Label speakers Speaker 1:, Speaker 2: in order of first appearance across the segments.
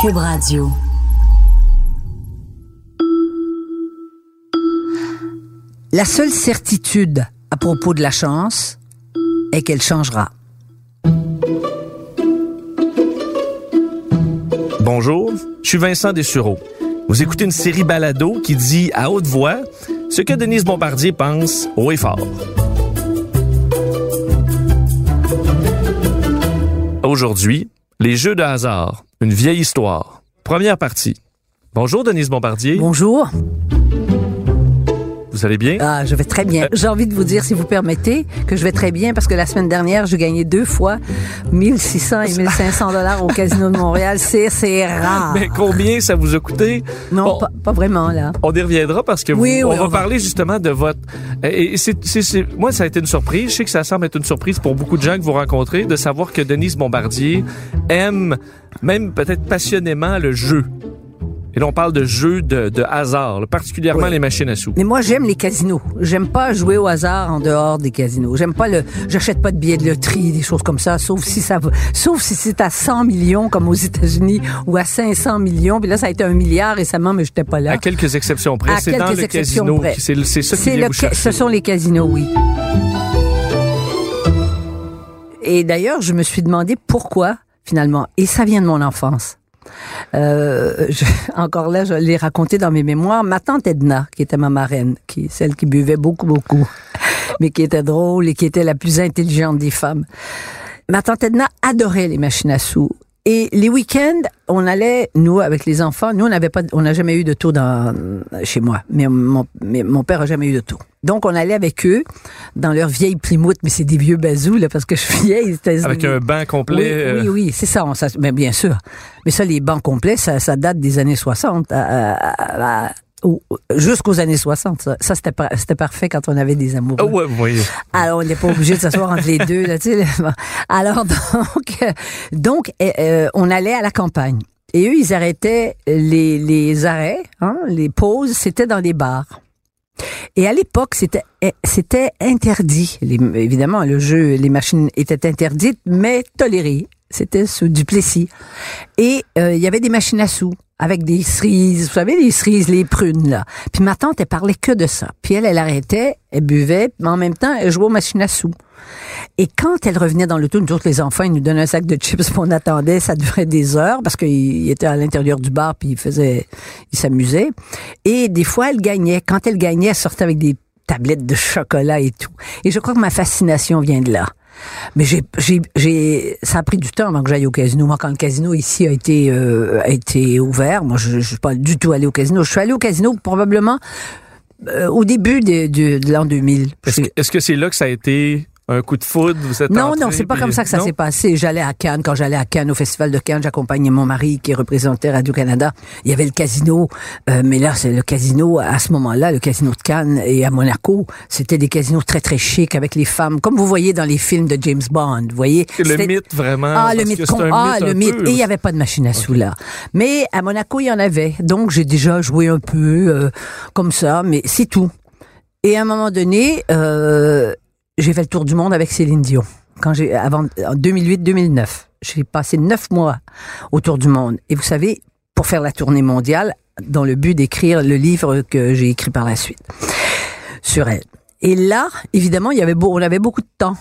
Speaker 1: Cube Radio.
Speaker 2: La seule certitude à propos de la chance est qu'elle changera.
Speaker 3: Bonjour, je suis Vincent Dessureau. Vous écoutez une série balado qui dit à haute voix ce que Denise Bombardier pense haut et fort. Aujourd'hui, les jeux de hasard, une vieille histoire. Première partie. Bonjour Denise Bombardier.
Speaker 2: Bonjour.
Speaker 3: Vous allez bien?
Speaker 2: Ah, je vais très bien. J'ai envie de vous dire, si vous permettez, que je vais très bien parce que la semaine dernière, j'ai gagné deux fois 1600 et 1500 dollars au Casino de Montréal. C'est, c'est rare.
Speaker 3: Mais combien ça vous a coûté?
Speaker 2: Non, pas, pas vraiment, là.
Speaker 3: On y reviendra parce que vous-
Speaker 2: Oui,
Speaker 3: on
Speaker 2: oui,
Speaker 3: va
Speaker 2: on va.
Speaker 3: parler justement de votre. Et c'est- moi, ça a été une surprise. Je sais que ça semble être une surprise pour beaucoup de gens que vous rencontrez de savoir que Denise Bombardier aime, même peut-être passionnément, le jeu. Et là, on parle de jeux de, de hasard, là, particulièrement
Speaker 2: Oui.
Speaker 3: les machines à sous.
Speaker 2: Mais moi, j'aime les casinos. J'aime pas jouer au hasard en dehors des casinos. J'aime pas le, j'achète pas de billets de loterie, des choses comme ça, sauf si ça va, sauf si c'est à 100 millions comme aux États-Unis ou à 500 millions. Puis là, ça a été un milliard récemment, mais j'étais pas là.
Speaker 3: À quelques exceptions près. C'est dans le
Speaker 2: exceptions
Speaker 3: casino. C'est, c'est ça qui vient vous chercher.
Speaker 2: ce sont les casinos, oui. Et d'ailleurs, je me suis demandé pourquoi, finalement. Et ça vient de mon enfance. Euh, je- encore là, je l'ai raconté dans mes mémoires. Ma tante Edna, qui était ma marraine, qui celle qui buvait beaucoup, beaucoup, mais qui était drôle et qui était la plus intelligente des femmes. Ma tante Edna adorait les machines à sous. Et les week-ends, on allait, nous, avec les enfants, nous, on n'avait pas, on n'a jamais eu de taux dans, chez moi. Mais mon, mais mon père a jamais eu de taux. Donc, on allait avec eux dans leur vieille Plymouth, mais c'est des vieux bazous, là, parce que je suis vieille.
Speaker 3: Avec un banc complet.
Speaker 2: oui,
Speaker 3: euh,
Speaker 2: oui, oui, c'est ça, on, ça. Mais bien sûr. Mais ça, les bancs complets, ça, ça date des années 60. à- à- à- au- jusqu'aux années 60. Ça, Ça, c'était par- c'était parfait quand on avait des amoureux.
Speaker 3: Ah ouais, oui.
Speaker 2: Alors, on n'est pas obligé de s'asseoir entre les deux. Là. Alors, donc, euh, donc euh, euh, on allait à la campagne. Et eux, ils arrêtaient les, les arrêts, hein, les pauses, c'était dans des bars. Et à l'époque, c'était c'était interdit. Les- évidemment, le jeu, les machines étaient interdites, mais tolérées. C'était sous Duplessis. Et euh, il y avait des machines à sous avec des cerises, vous savez, les cerises, les prunes, là. Puis ma tante, elle parlait que de ça. Puis elle, elle arrêtait, elle buvait, mais en même temps, elle jouait aux machines à sous. Et quand elle revenait dans le tour, nous autres, les enfants, ils nous donnaient un sac de chips, puis on attendait, ça durait des heures, parce qu'il était à l'intérieur du bar, puis il faisait, il s'amusait. Et des fois, elle gagnait. Quand elle gagnait, elle sortait avec des tablettes de chocolat et tout. Et je crois que ma fascination vient de là. Mais j'ai, j'ai, j'ai, ça a pris du temps avant que j'aille au casino. Moi, quand le casino ici a été, euh, a été ouvert, moi, je, je suis pas du tout allé au casino. Je suis allé au casino probablement euh, au début de, de, de l'an 2000.
Speaker 3: Est-ce que- est-ce que c'est là que ça a été un coup de foudre? Vous êtes
Speaker 2: Non,
Speaker 3: entré,
Speaker 2: non, c'est pas
Speaker 3: puis-
Speaker 2: comme ça que ça s'est passé. J'allais à Cannes. Quand j'allais à Cannes, au Festival de Cannes, j'accompagnais mon mari qui représentait Radio-Canada. Il y avait le casino, euh, mais là, c'est le casino, à ce moment-là, le casino de Cannes et à Monaco, c'était des casinos très, très chics avec les femmes, comme vous voyez dans les films de James Bond, vous voyez.
Speaker 3: Le mythe, vraiment.
Speaker 2: ah, le mythe, con- ah,
Speaker 3: mythe
Speaker 2: le mythe.
Speaker 3: peu.
Speaker 2: Et il n'y avait pas de machine à sous là. Mais à Monaco, il y en avait. Donc, j'ai déjà joué un peu euh, comme ça, mais c'est tout. Et à un moment donné, euh, j'ai fait le tour du monde avec Céline Dion. Quand j'ai, avant, en 2008-2009. J'ai passé neuf mois autour du monde. Et vous savez, pour faire la tournée mondiale, dans le but d'écrire le livre que j'ai écrit par la suite sur elle. Et là, évidemment, il y avait beau, on avait beaucoup de temps.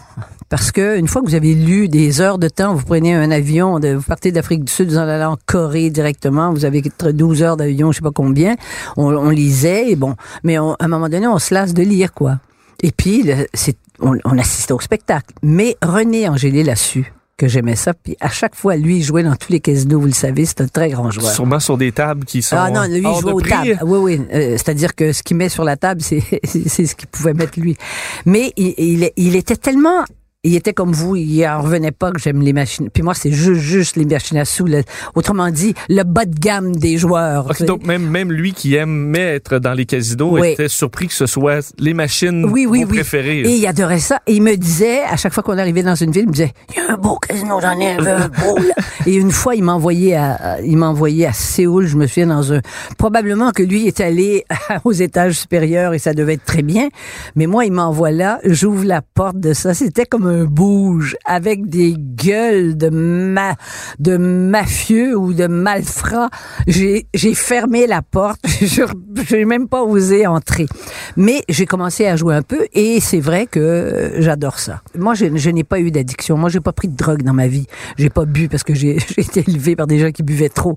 Speaker 2: Parce que une fois que vous avez lu des heures de temps, vous prenez un avion, vous partez d'Afrique du Sud, vous en allez en Corée directement, vous avez 12 heures d'avion, je sais pas combien. On, lisait, et bon. Mais à un moment donné, on se lasse de lire, quoi. Et puis, c'est, on, on assistait au spectacle. Mais René Angélil l'a su que j'aimais ça. Puis à chaque fois, lui, il jouait dans tous les casinos, vous le savez, c'est un très grand joueur.
Speaker 3: Sûrement sur des tables qui sont.
Speaker 2: Ah non, lui, il jouait aux
Speaker 3: prix.
Speaker 2: tables. Oui, oui. Euh, C'est-à-dire que ce qu'il met sur la table, c'est ce qu'il pouvait mettre lui. Mais il, il, il était tellement... Il était comme vous, il en revenait pas que j'aime les machines. Puis moi, c'est juste, juste les machines à sous. le- autrement dit, le bas de gamme des joueurs.
Speaker 3: Donc même, même lui qui aimait être dans les casinos
Speaker 2: Oui.
Speaker 3: était surpris que ce soit les machines
Speaker 2: Oui, oui, oui.
Speaker 3: préférées.
Speaker 2: Et il adorait ça. Et il me disait, à chaque fois qu'on arrivait dans une ville, il me disait, il y a un beau casino, j'en ai un beau, là. Et une fois, il m'a envoyé à, il à Séoul, je me souviens, dans un, probablement que lui est allé aux étages supérieurs et ça devait être très bien. Mais moi, il m'envoie là, j'ouvre la porte de ça. C'était comme un bouge avec des gueules de ma, de mafieux ou de malfrats. J'ai, j'ai fermé la porte. Je, j'ai même pas osé entrer. Mais j'ai commencé à jouer un peu et c'est vrai que j'adore ça. Moi, je, je n'ai pas eu d'addiction. Moi, j'ai pas pris de drogue dans ma vie. J'ai pas bu parce que j'ai, été élevé par des gens qui buvaient trop.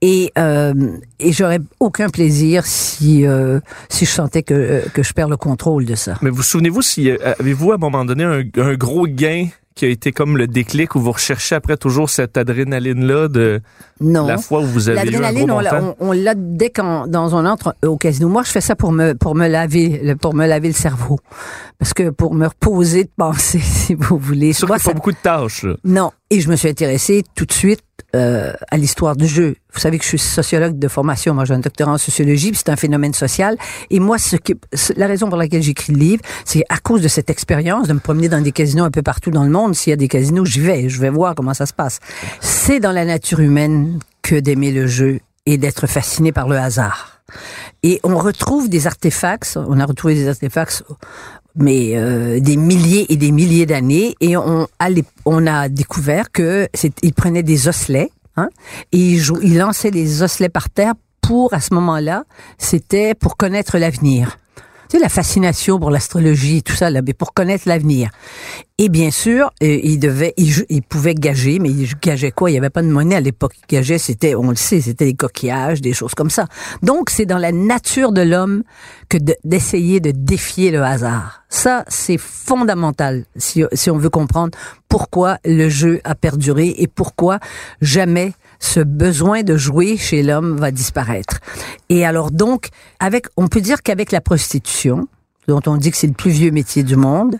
Speaker 2: Et, euh, et j'aurais aucun plaisir si, euh, si je sentais que, que je perds le contrôle de ça.
Speaker 3: Mais vous souvenez-vous si euh, avez-vous à un moment donné un, un gros gain qui a été comme le déclic où vous recherchez après toujours cette adrénaline-là de
Speaker 2: Non.
Speaker 3: la fois où vous avez eu un gros
Speaker 2: L'adrénaline, on l'a, on, on l'a dès qu'on dans on entre au casino. Moi, je fais ça pour me pour me laver le- pour me laver le cerveau, parce que pour me reposer de penser, si vous voulez.
Speaker 3: Sûr
Speaker 2: Moi, ça-
Speaker 3: pas beaucoup de tâches. là.
Speaker 2: Non. Et je me suis intéressée tout de suite euh, à l'histoire du jeu. Vous savez que je suis sociologue de formation. Moi, j'ai un doctorat en sociologie, c'est un phénomène social. Et moi, ce qui, la raison pour laquelle j'écris le livre, c'est à cause de cette expérience de me promener dans des casinos un peu partout dans le monde. S'il y a des casinos, j'y vais. Je vais voir comment ça se passe. C'est dans la nature humaine que d'aimer le jeu et d'être fasciné par le hasard. Et on retrouve des artefacts, on a retrouvé des artefacts mais euh, des milliers et des milliers d'années, et on a, découvert que ils prenaient des osselets, hein, et ils lançaient les osselets par terre pour, à ce moment-là, c'était pour connaître l'avenir. Tu sais, la fascination pour l'astrologie, tout ça, là, mais pour connaître l'avenir. Et bien sûr, euh, ils, jou- ils pouvaient gager, mais ils gageaient quoi? Il n'y avait pas de monnaie à l'époque. Ils gageaient, c'était, on le sait, c'était des coquillages, des choses comme ça. Donc, c'est dans la nature de l'homme que de- d'essayer de défier le hasard. Ça, c'est fondamental si on veut comprendre pourquoi le jeu a perduré et pourquoi jamais ce besoin de jouer chez l'homme va disparaître. Et alors donc, avec, on peut dire qu'avec la prostitution, dont on dit que c'est le plus vieux métier du monde,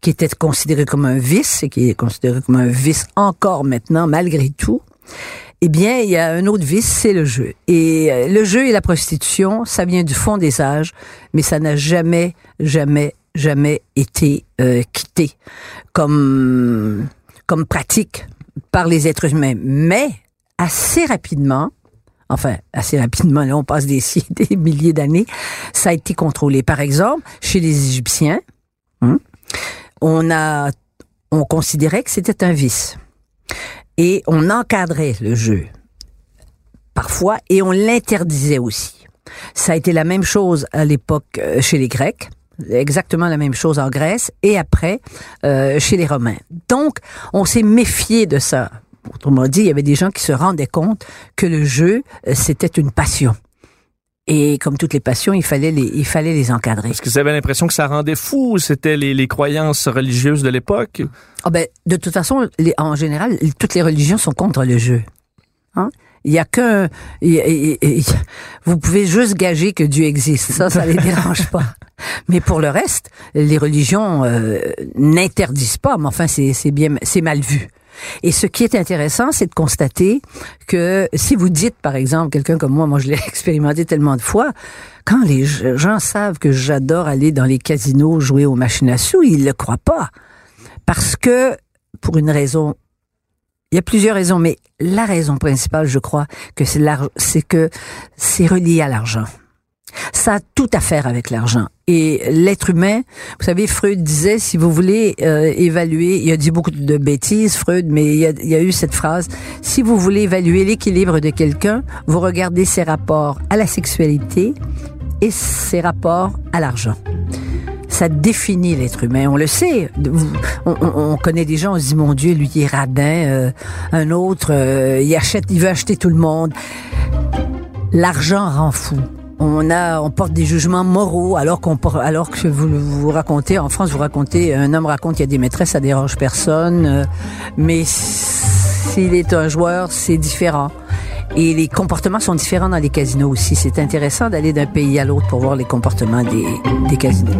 Speaker 2: qui était considéré comme un vice et qui est considéré comme un vice encore maintenant malgré tout, eh bien, il y a un autre vice, c'est le jeu. Et euh, le jeu et la prostitution, ça vient du fond des âges, mais ça n'a jamais, jamais, jamais été euh, quitté comme comme pratique par les êtres humains. Mais assez rapidement, enfin assez rapidement, là on passe des, des milliers d'années, ça a été contrôlé. Par exemple, chez les Égyptiens, hein, on a, on considérait que c'était un vice et on encadrait le jeu parfois et on l'interdisait aussi. Ça a été la même chose à l'époque euh, chez les Grecs, exactement la même chose en Grèce et après euh, chez les Romains. Donc, on s'est méfié de ça. Autrement dit, il y avait des gens qui se rendaient compte que le jeu, euh, c'était une passion. Et comme toutes les passions, il fallait les, il fallait les encadrer.
Speaker 3: Est-ce que vous avez l'impression que ça rendait fou? Ou c'était les, les croyances religieuses de l'époque?
Speaker 2: Ah ben, de toute façon, les- en général, toutes les religions sont contre le jeu. Hein? Il y a a- vous pouvez juste gager que Dieu existe. Ça, ça les dérange pas. Mais pour le reste, les religions euh, n'interdisent pas. Mais enfin, c'est c'est bien, c'est mal vu. Et ce qui est intéressant, c'est de constater que si vous dites, par exemple, quelqu'un comme moi, moi je l'ai expérimenté tellement de fois, quand les gens savent que j'adore aller dans les casinos jouer aux machines à sous, ils le croient pas. Parce que, pour une raison, il y a plusieurs raisons, mais la raison principale, je crois, que c'est c'est que c'est relié à l'argent. Ça a tout à faire avec l'argent. Et l'être humain, vous savez, Freud disait, si vous voulez euh, évaluer, il a dit beaucoup de bêtises, Freud, mais il y, a, il a eu cette phrase, si vous voulez évaluer l'équilibre de quelqu'un, vous regardez ses rapports à la sexualité et ses rapports à l'argent ça définit l'être humain. On le sait. On, on- on connaît des gens, on se dit, mon Dieu, lui, il est radin. euh, un autre, euh, il achète, il veut acheter tout le monde. L'argent rend fou. On porte des jugements moraux, alors qu'on, alors que vous, vous racontez, en France, vous racontez, un homme raconte qu'il y a des maîtresses, ça dérange personne, euh, mais s'il est un joueur, c'est différent. Et les comportements sont différents dans les casinos aussi. C'est intéressant d'aller d'un pays à l'autre pour voir les comportements des, des casinos.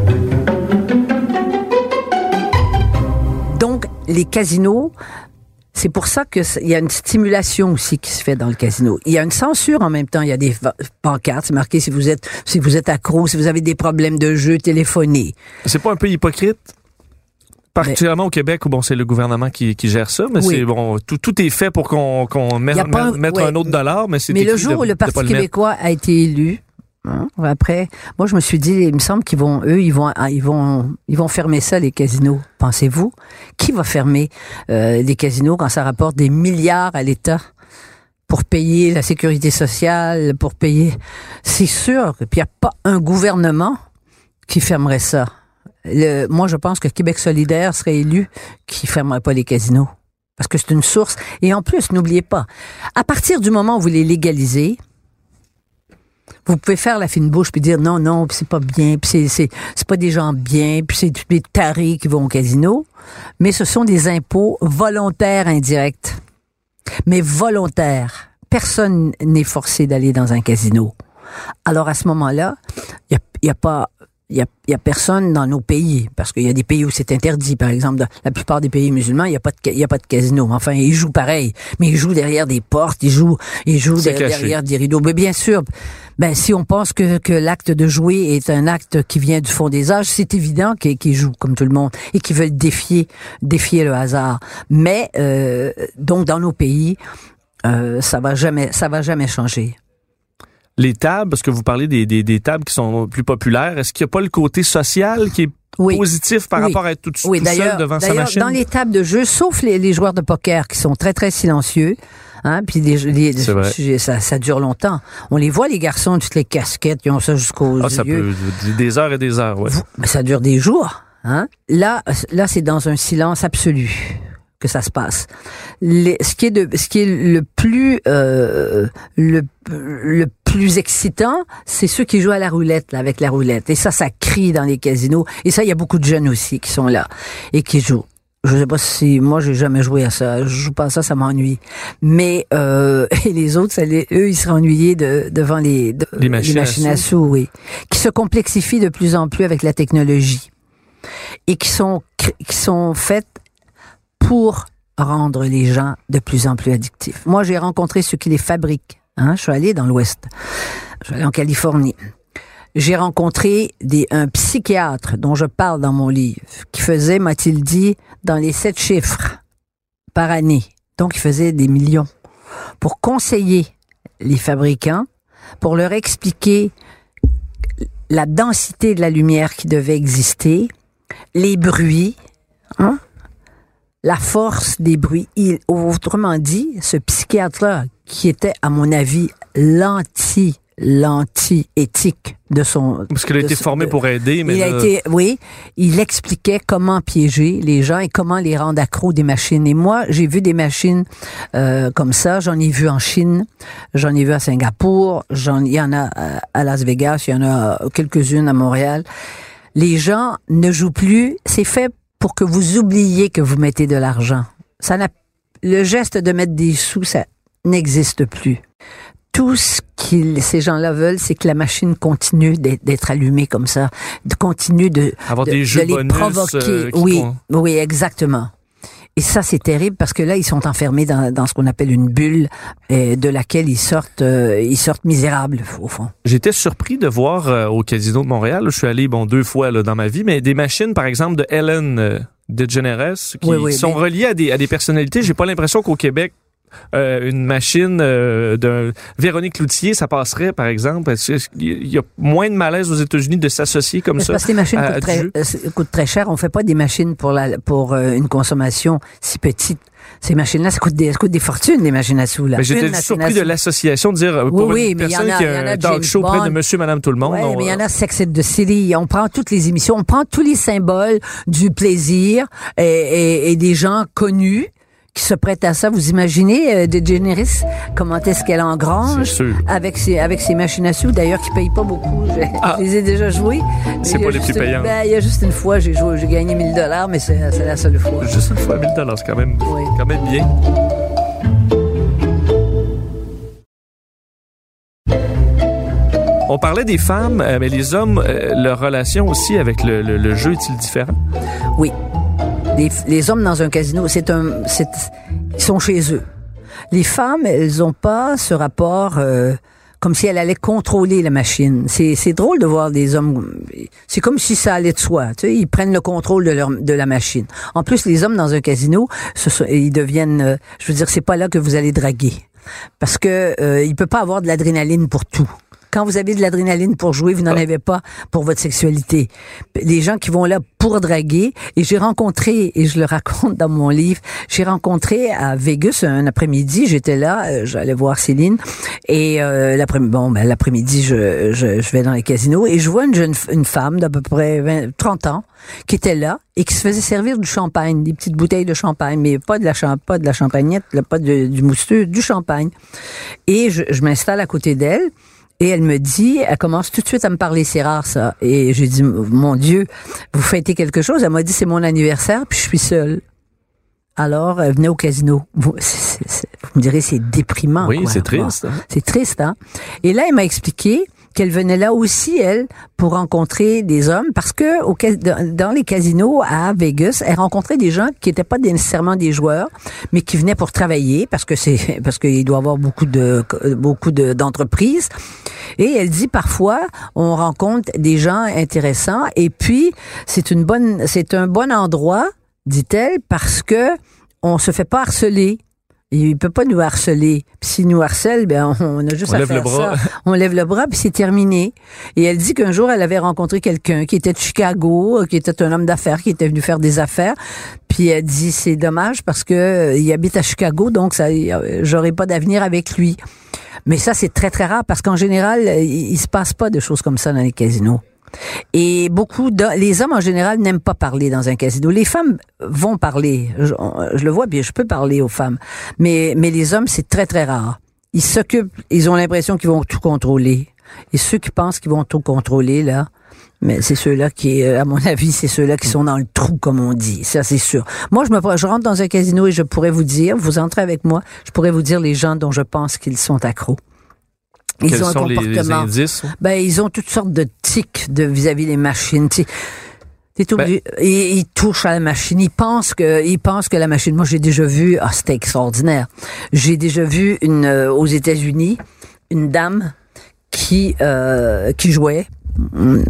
Speaker 2: Donc, les casinos, c'est pour ça que il y a une stimulation aussi qui se fait dans le casino. Il y a une censure en même temps. Il y a des pancartes, c'est marqué si vous êtes si vous êtes accro, si vous avez des problèmes de jeu, téléphonez.
Speaker 3: C'est pas un peu hypocrite? Particulièrement au Québec où bon c'est le gouvernement qui, qui gère ça, mais
Speaker 2: Oui.
Speaker 3: c'est bon tout, tout est fait pour qu'on mette,
Speaker 2: un- ouais.
Speaker 3: un autre dollar, mais c'est
Speaker 2: Mais le jour où le Parti
Speaker 3: le
Speaker 2: québécois a été élu, Hein? Après, moi, je me suis dit, il me semble qu'ils vont, eux, ils vont, ils vont, ils vont fermer ça, les casinos. Pensez-vous? Qui va fermer euh, les casinos quand ça rapporte des milliards à l'État? pour payer la sécurité sociale, pour payer? C'est sûr qu'il n'y a pas un gouvernement qui fermerait ça. Le, moi, je pense que Québec solidaire serait élu qui fermerait pas les casinos. Parce que c'est une source. Et en plus, n'oubliez pas, à partir du moment où vous les légalisez, vous pouvez faire la fine bouche puis dire non, non, puis c'est pas bien, puis c'est, c'est, c'est pas des gens bien, puis c'est des tarés qui vont au casino. Mais ce sont des impôts volontaires indirects. Mais volontaires. Personne n'est forcé d'aller dans un casino. Alors à ce moment-là, il n'y a, a pas il y a, y a, personne dans nos pays, parce qu'il y a des pays où c'est interdit. Par exemple, dans la plupart des pays musulmans, il n'y a pas de, il y a pas de casino. Enfin, ils jouent pareil, mais ils jouent derrière des portes, ils jouent, ils jouent derrière, des rideaux. Mais bien sûr, ben si on pense que, que l'acte de jouer est un acte qui vient du fond des âges, c'est évident qu'ils jouent comme tout le monde et qu'ils veulent défier, défier le hasard. Mais euh, donc dans nos pays, euh, ça va jamais, ça va jamais changer
Speaker 3: les tables, parce que vous parlez des, des, des tables qui sont plus populaires, est-ce qu'il n'y a pas le côté social qui est positif par rapport à être tout, oui, seul devant sa machine?
Speaker 2: Dans les tables de jeu, sauf les, les, joueurs de poker qui sont très, très silencieux, Hein, puis les, ça, ça, dure longtemps. On les voit, les garçons, toutes les casquettes, ils ont ça jusqu'aux ah,
Speaker 3: ça Peut, des heures et des heures, ouais.
Speaker 2: Mais ça dure des jours. Hein? Là, là c'est dans un silence absolu que ça se passe. Les, ce qui est de, ce qui est le plus euh, le, le plus excitant, c'est ceux qui jouent à la roulette là, avec la roulette. Et ça, ça crie dans les casinos. Et ça, il y a beaucoup de jeunes aussi qui sont là et qui jouent. Je sais pas si moi j'ai jamais joué à ça. Je joue pas à ça, ça m'ennuie. Mais euh, et les autres, ça eux, ils seraient ennuyés de, devant les,
Speaker 3: les machines, à,
Speaker 2: sous, oui, qui se complexifient de plus en plus avec la technologie et qui sont qui sont faites pour rendre les gens de plus en plus addictifs. Moi, j'ai rencontré ceux qui les fabriquent. Hein, je suis allé dans l'Ouest. Je suis allé en Californie. J'ai rencontré des, un psychiatre dont je parle dans mon livre, qui faisait, m'a-t-il dit, dans les sept chiffres par année. Donc, il faisait des millions pour conseiller les fabricants, pour leur expliquer la densité de la lumière qui devait exister, les bruits, hein, la force des bruits. Il, autrement dit, ce psychiatre-là, qui était, à mon avis, l'anti l'anti-éthique de son...
Speaker 3: Parce qu'il a été formé pour aider, mais...
Speaker 2: Il a été, oui, il expliquait comment piéger les gens et comment les rendre accros des machines. Et moi, j'ai vu des machines euh, comme ça. J'en ai vu en Chine, j'en ai vu à Singapour, j'en, il y en a à Las Vegas, il y en a quelques-unes à Montréal. Les gens ne jouent plus. C'est fait pour que vous oubliez que vous mettez de l'argent. Ça n'a, le geste de mettre des sous, ça n'existe plus. Tout ce que ces gens-là veulent, c'est que la machine continue d'être allumée comme ça, de continue de,
Speaker 3: Avoir des jeux les provoquer. Euh,
Speaker 2: oui, oui, exactement. Et ça, c'est terrible parce que là, ils sont enfermés dans, dans ce qu'on appelle une bulle et de laquelle ils sortent, euh, ils sortent misérables, au fond.
Speaker 3: J'étais surpris de voir euh, au Casino de Montréal, je suis allé bon deux fois là, dans ma vie, mais des machines, par exemple, de Ellen euh, DeGeneres qui, sont reliées à des, à des personnalités. J'ai pas l'impression qu'au Québec, euh, une machine euh, de Véronique Loutier, ça passerait, par exemple? Il y a moins de malaise aux États-Unis de s'associer comme ça?
Speaker 2: Parce que les machines coûtent, très, euh, coûtent, très, cher. On fait pas des machines pour, la, pour une consommation si petite. Ces machines-là, ça coûte des, ça coûte des fortunes, les machines à sous. Là.
Speaker 3: J'étais surpris de l'association de dire pour oui, une personne qui a un talk show près de Monsieur, Madame, tout le monde.
Speaker 2: Oui, mais il y en a Sex and the City. On prend toutes les émissions, on prend tous les symboles du plaisir et, et, et des gens connus qui se prête à ça. Vous imaginez euh, de Generis? Comment est-ce qu'elle engrange avec ses avec ses machines à sous? D'ailleurs qui payent pas beaucoup. Je, ah. les ai déjà jouées.
Speaker 3: C'est pas les plus payants.
Speaker 2: Ben, il y a juste une fois j'ai joué, j'ai gagné 1000 dollars, mais c'est la seule fois.
Speaker 3: Juste une fois 1000 dollars, c'est quand même quand même bien. On parlait des femmes, euh, mais les hommes, euh, leur relation aussi avec le, le, le jeu est-il différent?
Speaker 2: Oui les, hommes dans un casino, c'est un, c'est, ils sont chez eux. Les femmes, elles ont pas ce rapport euh, comme si elles allaient contrôler la machine. C'est, drôle de voir des hommes. C'est comme si ça allait de soi. Tu sais, ils prennent le contrôle de leur de la machine. En plus, les hommes dans un casino, ils deviennent. Euh, je veux dire, c'est pas là que vous allez draguer, parce que euh, il peut pas avoir de l'adrénaline pour tout quand vous avez de l'adrénaline pour jouer, vous n'en
Speaker 3: Ah.
Speaker 2: avez pas pour votre sexualité. Les gens qui vont là pour draguer, et j'ai rencontré, et je le raconte dans mon livre, j'ai rencontré à Vegas un après-midi, j'étais là, euh, j'allais voir Céline, et euh, l'après-midi, bon, ben, l'après-midi, je, je, je vais dans les casinos, et je vois une jeune, une femme d'à peu près 20, 30 ans, qui était là, et qui se faisait servir du champagne, des petites bouteilles de champagne, mais pas de la, champ pas de la champagnette, pas de- du mousseux, du champagne. Et je, je m'installe à côté d'elle. Et elle me dit, elle commence tout de suite à me parler, c'est rare ça. Et j'ai dit, mon Dieu, vous fêtez quelque chose? Elle m'a dit, c'est mon anniversaire, puis je suis seule. Alors, venait au casino. Vous, me direz, c'est déprimant.
Speaker 3: Oui, c'est triste. hein.
Speaker 2: C'est triste, hein? Et là, elle m'a expliqué qu'elle venait là aussi, elle, pour rencontrer des hommes, parce que dans les casinos à Vegas, elle rencontrait des gens qui n'étaient pas nécessairement des joueurs, mais qui venaient pour travailler, parce que c'est parce qu'il doit y avoir beaucoup de beaucoup de- d'entreprises. Et elle dit parfois, on rencontre des gens intéressants, et puis c'est une bonne, c'est un bon endroit, dit-elle, parce que on se fait pas harceler. Il peut pas nous harceler. Puis s'il nous harcèle, ben on a juste
Speaker 3: On
Speaker 2: à
Speaker 3: lève
Speaker 2: faire
Speaker 3: le bras.
Speaker 2: ça. On lève le bras puis c'est terminé. Et elle dit qu'un jour elle avait rencontré quelqu'un qui était de Chicago, euh, qui était un homme d'affaires, qui était venu faire des affaires. Puis elle dit c'est dommage parce que euh, il habite à Chicago, donc ça, j'aurais pas d'avenir avec lui. Mais ça c'est très très rare parce qu'en général euh, il, il se passe pas de choses comme ça dans les casinos. Et beaucoup les hommes en général n'aiment pas parler dans un casino. Les femmes vont parler. Je, je le vois bien, je peux parler aux femmes. Mais, mais les hommes, c'est très, très rare. Ils s'occupent, ils ont l'impression qu'ils vont tout contrôler. Et ceux qui pensent qu'ils vont tout contrôler, là, mais c'est ceux-là qui, euh, à mon avis, c'est ceux-là qui sont dans le trou, comme on dit. Ça, c'est sûr. Moi, je me, je rentre dans un casino et je pourrais vous dire, vous entrez avec moi, je pourrais vous dire les gens dont je pense qu'ils sont accros. Ils
Speaker 3: Quels
Speaker 2: ont un
Speaker 3: sont les, les
Speaker 2: comportement.
Speaker 3: indices?
Speaker 2: Ben, ils ont toutes sortes de tics de vis-à-vis des machines. Tu sais, t'es obligé- ils, ils touchent à la machine. Ils pensent que, ils pensent que la machine. Moi, j'ai déjà vu. Ah, c'était extraordinaire. J'ai déjà vu une euh, aux États-Unis une dame qui euh, qui jouait. Hum,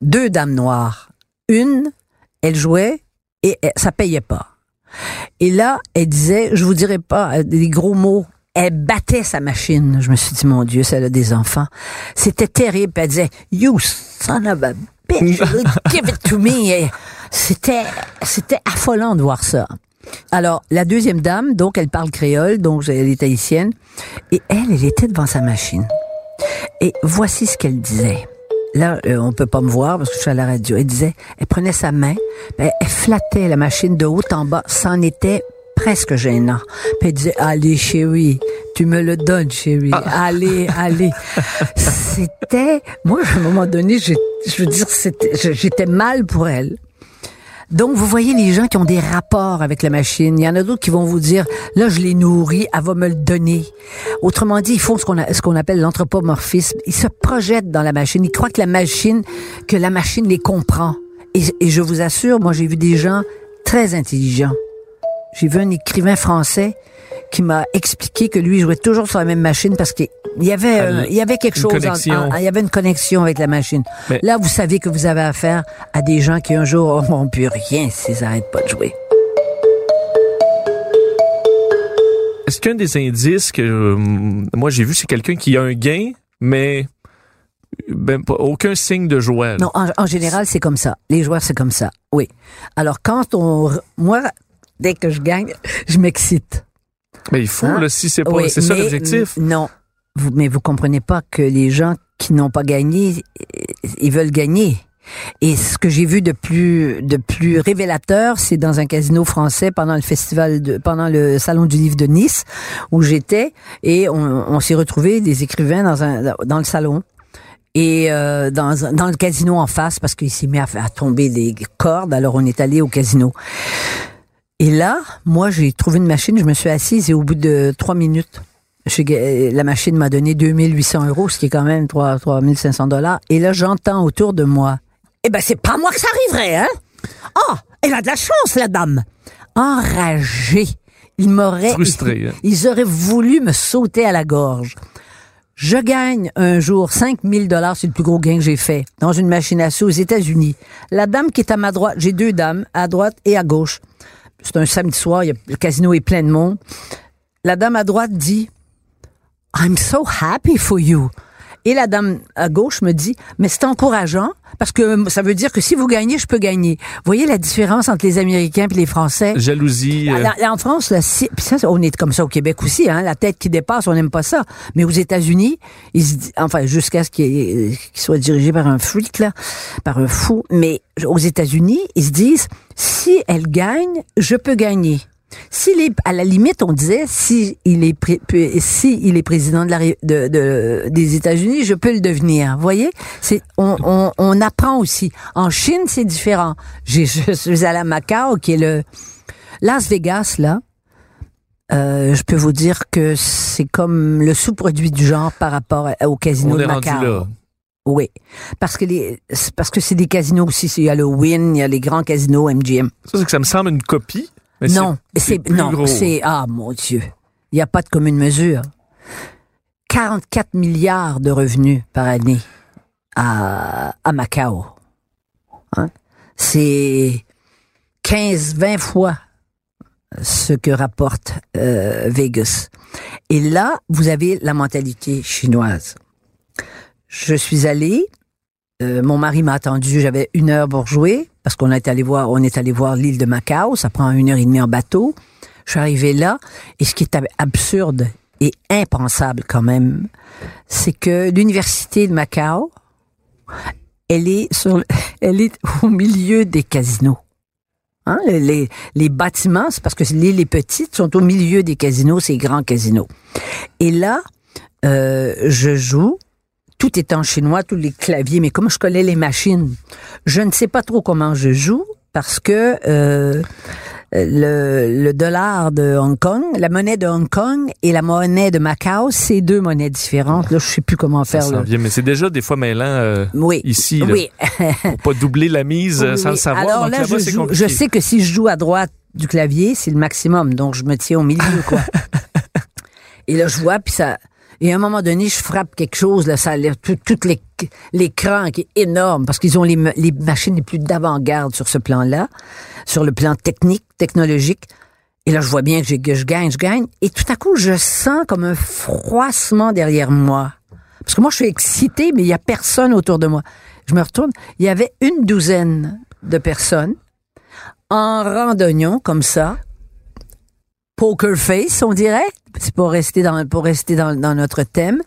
Speaker 2: Deux dames noires. Une, elle jouait et elle- ça payait pas. Et là, elle disait, je vous dirai pas euh, des gros mots. Elle battait sa machine. Je me suis dit, mon Dieu, a des enfants. C'était terrible. Elle disait, you son of a bitch, give it to me. C'était, c'était affolant de voir ça. Alors, la deuxième dame, donc, elle parle créole, donc elle est haïtienne. Et elle, elle était devant sa machine. Et voici ce qu'elle disait. Là, euh, on peut pas me voir parce que je suis à la radio. Elle disait, elle prenait sa main, ben, elle flattait la machine de haut en bas. C'en était presque gênant. Puis elle disait, allez chérie, tu me le donnes chérie. Allez, allez. C'était, moi, à un moment donné, je veux dire, j'étais mal pour elle. Donc, vous voyez les gens qui ont des rapports avec la machine. Il y en a d'autres qui vont vous dire, là, je l'ai nourri, elle va me le donner. Autrement dit, ils font ce qu'on a- ce qu'on appelle l'anthropomorphisme. Ils se projettent dans la machine. Ils croient que la machine, que la machine les comprend. Et, et je vous assure, moi, j'ai vu des gens très intelligents. J'ai vu un écrivain français qui m'a expliqué que lui jouait toujours sur la même machine parce qu'il y avait, euh, il y avait quelque chose, en- il y avait une connexion avec la machine.
Speaker 3: Mais-
Speaker 2: Là, vous savez que vous avez affaire à des gens qui un jour n'ont plus rien s'ils n'arrêtent pas de jouer.
Speaker 3: Est-ce qu'un des indices que euh, moi j'ai vu, c'est quelqu'un qui a un gain, mais ben, aucun signe de joie. là?
Speaker 2: Non, en, en général, c'est comme ça. Les joueurs, c'est comme ça. Oui. Alors, quand on, moi, dès que je gagne, je m'excite.
Speaker 3: Mais il faut,
Speaker 2: Hein?
Speaker 3: là, si c'est pas,
Speaker 2: Oui,
Speaker 3: c'est ça l'objectif.
Speaker 2: Non. Vous, mais vous comprenez pas que les gens qui n'ont pas gagné, euh, ils veulent gagner. Et ce que j'ai vu de plus de plus révélateur, c'est dans un casino français pendant le festival de pendant le salon du livre de Nice où j'étais et on, on s'est retrouvés des écrivains dans un dans le salon et euh, dans dans le casino en face parce qu'il s'est mis à, à tomber des cordes. Alors on est allé au casino. Et là, moi, j'ai trouvé une machine, je me suis assise et au bout de trois minutes, la machine m'a donné 2800 euros, ce qui est quand même 3, 3500 dollars. Et là, j'entends autour de moi, eh ben, c'est pas moi que ça arriverait, hein? Ah, elle a de la chance, la dame. Enragé. Il m'aurait...
Speaker 3: Frustré, hein.
Speaker 2: Ils auraient voulu me sauter à la gorge. Je gagne un jour 5000 dollars, c'est le plus gros gain que j'ai fait, dans une machine à sous aux États-Unis. La dame qui est à ma droite, j'ai deux dames, à droite et à gauche. C'est un samedi soir, le casino est plein de monde. La dame à droite dit, I'm so happy for you. Et la dame à gauche me dit, mais c'est encourageant parce que ça veut dire que si vous gagnez, je peux gagner. Vous voyez la différence entre les Américains et les Français?
Speaker 3: Jalousie. Euh,
Speaker 2: En France, là, si- puis ça, on est comme ça au Québec aussi, hein, la tête qui dépasse, on n'aime pas ça. Mais aux États-Unis, ils se enfin jusqu'à ce qu'il qu'il soit dirigé par un freak là, par un fou. Mais aux États-Unis, ils se disent si elle gagne, je peux gagner. S'il est, à la limite, on disait, si il est, pré- si il est président de la, ré- de, de- des États-Unis, je peux le devenir. Vous voyez, c'est, on, on, on apprend aussi. En Chine, c'est différent. J'ai, je suis allée à Macao, qui est le Las Vegas, là. euh, je peux vous dire que c'est comme le sous-produit du genre par rapport au casino
Speaker 3: on
Speaker 2: de
Speaker 3: rendu
Speaker 2: Macao.
Speaker 3: là.
Speaker 2: Oui, parce que les, parce que c'est des casinos aussi. Il y a le Wynn, il y a les grands casinos MGM.
Speaker 3: Ça, c'est que ça me semble une copie. Mais
Speaker 2: non,
Speaker 3: c'est
Speaker 2: non, c'est ah mon Dieu, il n'y a pas de commune mesure. 44 milliards de revenus par année à, à Macao. Hein? C'est 15-20 fois ce que rapporte euh, Vegas. Et là, vous avez la mentalité chinoise. Je suis allée, euh, mon mari m'a attendu, j'avais une heure pour jouer, parce qu'on est allé voir, on est allé voir l'île de Macao, ça prend une heure et demie en bateau. Je suis arrivée là, et ce qui est ab- absurde et impensable quand même, c'est que l'université de Macao, elle est au milieu des casinos. Hein, les bâtiments, c'est parce que l'île est petite, sont au milieu des casinos, ces grands casinos. Et là, euh, je joue, tout est en chinois, tous les claviers, mais comme je connais les machines, je ne sais pas trop comment je joue parce que euh, le, le dollar de Hong Kong, la monnaie de Hong Kong et la monnaie de Macao, c'est deux monnaies différentes. Là, je sais plus comment
Speaker 3: Ça
Speaker 2: faire.
Speaker 3: vient, mais c'est déjà des fois mêlant euh,
Speaker 2: Oui.
Speaker 3: ici. Là,
Speaker 2: Oui.
Speaker 3: Pour pas doubler la mise euh,
Speaker 2: Oui,
Speaker 3: sans
Speaker 2: oui.
Speaker 3: le savoir.
Speaker 2: Alors
Speaker 3: Donc
Speaker 2: là, je, joue- je sais que si je joue à droite du clavier, c'est le maximum. Donc, je me tiens au milieu, quoi. Et là, je vois, puis ça... Et à un moment donné, je frappe quelque chose, là, ça tout, tout l'écran qui est énorme, parce qu'ils ont les, les machines les plus d'avant-garde sur ce plan-là, sur le plan technique, technologique. Et là, je vois bien que, que je gagne, je gagne. Et tout à coup, je sens comme un froissement derrière moi. Parce que moi, je suis excitée, mais il y a personne autour de moi. Je me retourne. Il y avait une douzaine de personnes en randonnion, comme ça. Poker face, on dirait. C'est pour rester dans, pour rester dans, dans notre thème.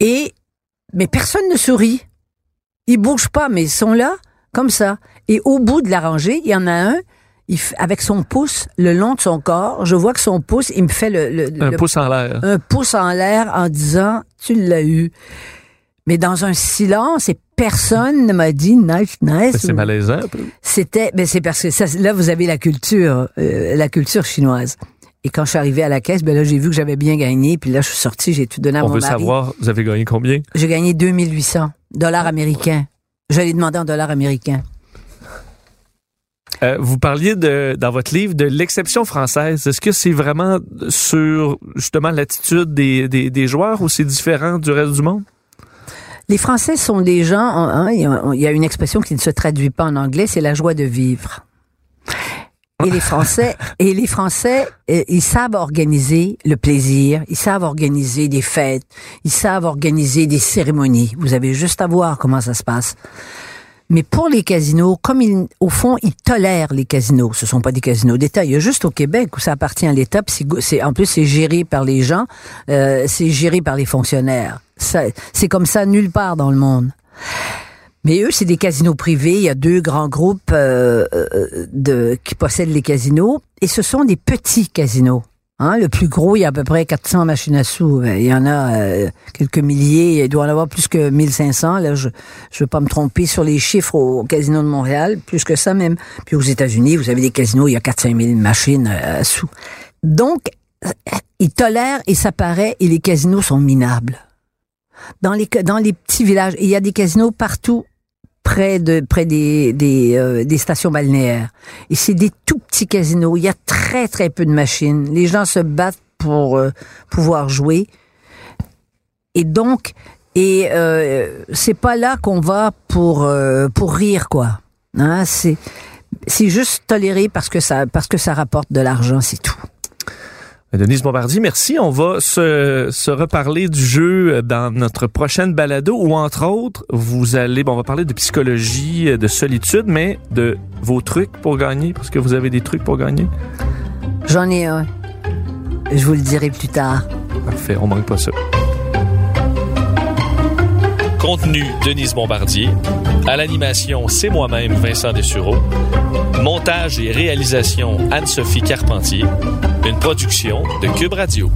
Speaker 2: Et, mais personne ne sourit. Ils bougent pas, mais ils sont là, comme ça. Et au bout de la rangée, il y en a un, il avec son pouce le long de son corps. Je vois que son pouce, il me fait le, le-
Speaker 3: Un
Speaker 2: le
Speaker 3: pouce en l'air.
Speaker 2: un pouce en l'air en disant tu l'as eu. Mais dans un silence et personne ne m'a dit nice, nice.
Speaker 3: C'est malaisant.
Speaker 2: C'était, mais c'est parce que ça, là vous avez la culture, euh, la culture chinoise. Et quand je suis arrivée à la caisse, ben là j'ai vu que j'avais bien gagné, puis là je suis sortie, j'ai tout donné à
Speaker 3: On
Speaker 2: mon
Speaker 3: veut savoir, vous avez gagné combien?
Speaker 2: J'ai gagné 2800 dollars américains. J'allais demander en dollars américains.
Speaker 3: Euh, vous parliez de, dans votre livre de l'exception française. Est-ce que c'est vraiment sur justement l'attitude des, des, des joueurs ou c'est différent du reste du monde?
Speaker 2: Les Français sont des gens, hein, il y a- il y a une expression qui ne se traduit pas en anglais, c'est la joie de vivre. Et les Français, et les Français, euh, ils savent organiser le plaisir, ils savent organiser des fêtes, ils savent organiser des cérémonies. Vous avez juste à voir comment ça se passe. Mais pour les casinos, comme ils, au fond, ils tolèrent les casinos. Ce sont pas des casinos d'État. Il y a juste au Québec où ça appartient à l'État. c'est en plus, c'est géré par les gens. euh, c'est géré par les fonctionnaires. C'est comme ça nulle part dans le monde. Mais eux, c'est des casinos privés. Il y a deux grands groupes euh, euh, de, qui possèdent les casinos. Et ce sont des petits casinos. Hein, le plus gros, il y a à peu près 400 machines à sous. Il y en a euh, quelques milliers. Il doit en avoir plus que 1500. Là, je ne veux pas me tromper sur les chiffres au casino de Montréal. Plus que ça même. Puis aux États-Unis, vous avez des casinos, il y a 4-5 000 machines euh, à sous. Donc, euh, ils tolèrent et ça paraît, et les casinos sont minables. Dans les, dans les petits villages, il y a des casinos partout près de près des des, euh, des stations balnéaires. Et c'est des tout petits casinos. Il y a très très peu de machines. Les gens se battent pour euh, pouvoir jouer. Et donc, et euh, c'est pas là qu'on va pour euh, pour rire quoi. Hein, c'est c'est juste toléré parce que ça parce que ça rapporte de l'argent, c'est tout.
Speaker 3: Denise Bombardier, merci. On va se, se reparler du jeu dans notre prochaine balado où, entre autres, vous allez, bon, on va parler de psychologie, de solitude, mais de vos trucs pour gagner, parce que vous avez des trucs pour gagner.
Speaker 2: J'en ai un. Je vous le dirai plus tard.
Speaker 3: Parfait, on manque pas ça.
Speaker 1: Contenu Denise Bombardier. À l'animation, c'est moi-même, Vincent Dessureau. Montage et réalisation, Anne-Sophie Carpentier. Une production de Cube Radio.